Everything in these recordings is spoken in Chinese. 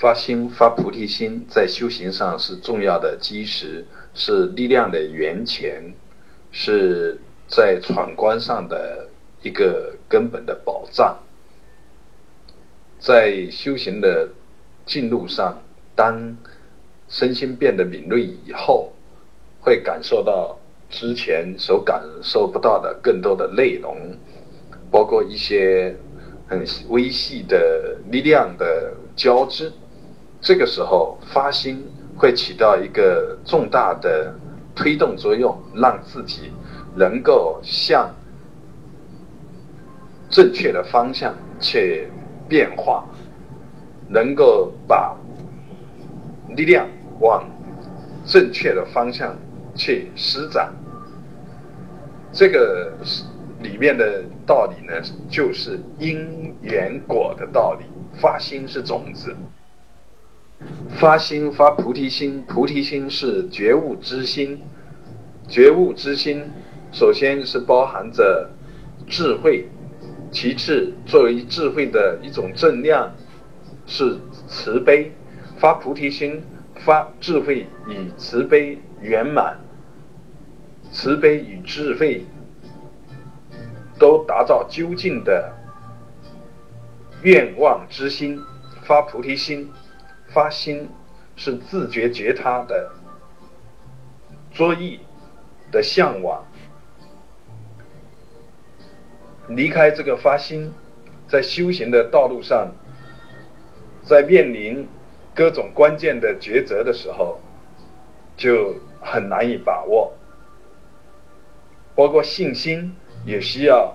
发心发菩提心，在修行上是重要的基石，是力量的源泉，是在闯关上的一个根本的保障。在修行的进路上，当身心变得敏锐以后，会感受到之前所感受不到的更多的内容，包括一些很微细的力量的交织。这个时候发心会起到一个重大的推动作用，让自己能够向正确的方向去变化，能够把力量往正确的方向去施展。这个里面的道理呢，就是因缘果的道理。发心是种子。发心发菩提心，菩提心是觉悟之心，觉悟之心首先是包含着智慧，其次作为智慧的一种正量是慈悲。发菩提心，发智慧与慈悲圆满，慈悲与智慧都达到究竟的愿望之心，发菩提心。发心是自觉觉他的作意的向往，离开这个发心，在修行的道路上，在面临各种关键的抉择的时候，就很难以把握。包括信心也需要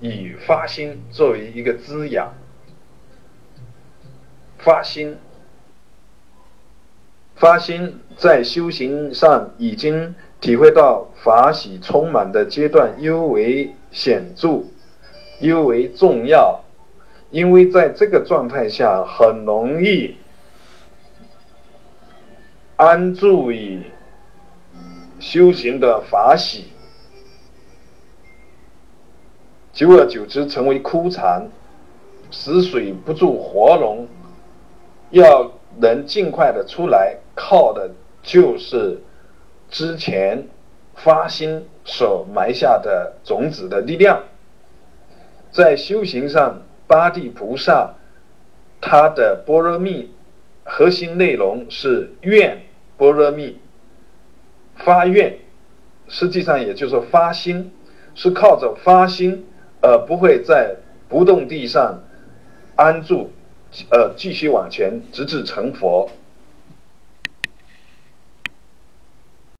以发心作为一个滋养，发心。发心在修行上已经体会到法喜充满的阶段，尤为显著，尤为重要，因为在这个状态下很容易安住于修行的法喜，久而久之成为枯禅，死水不住活龙，要能尽快的出来。靠的就是之前发心所埋下的种子的力量。在修行上，八地菩萨他的般若蜜核心内容是愿般若蜜，发愿，实际上也就是发心，是靠着发心而不会在不动地上安住，呃，继续往前，直至成佛。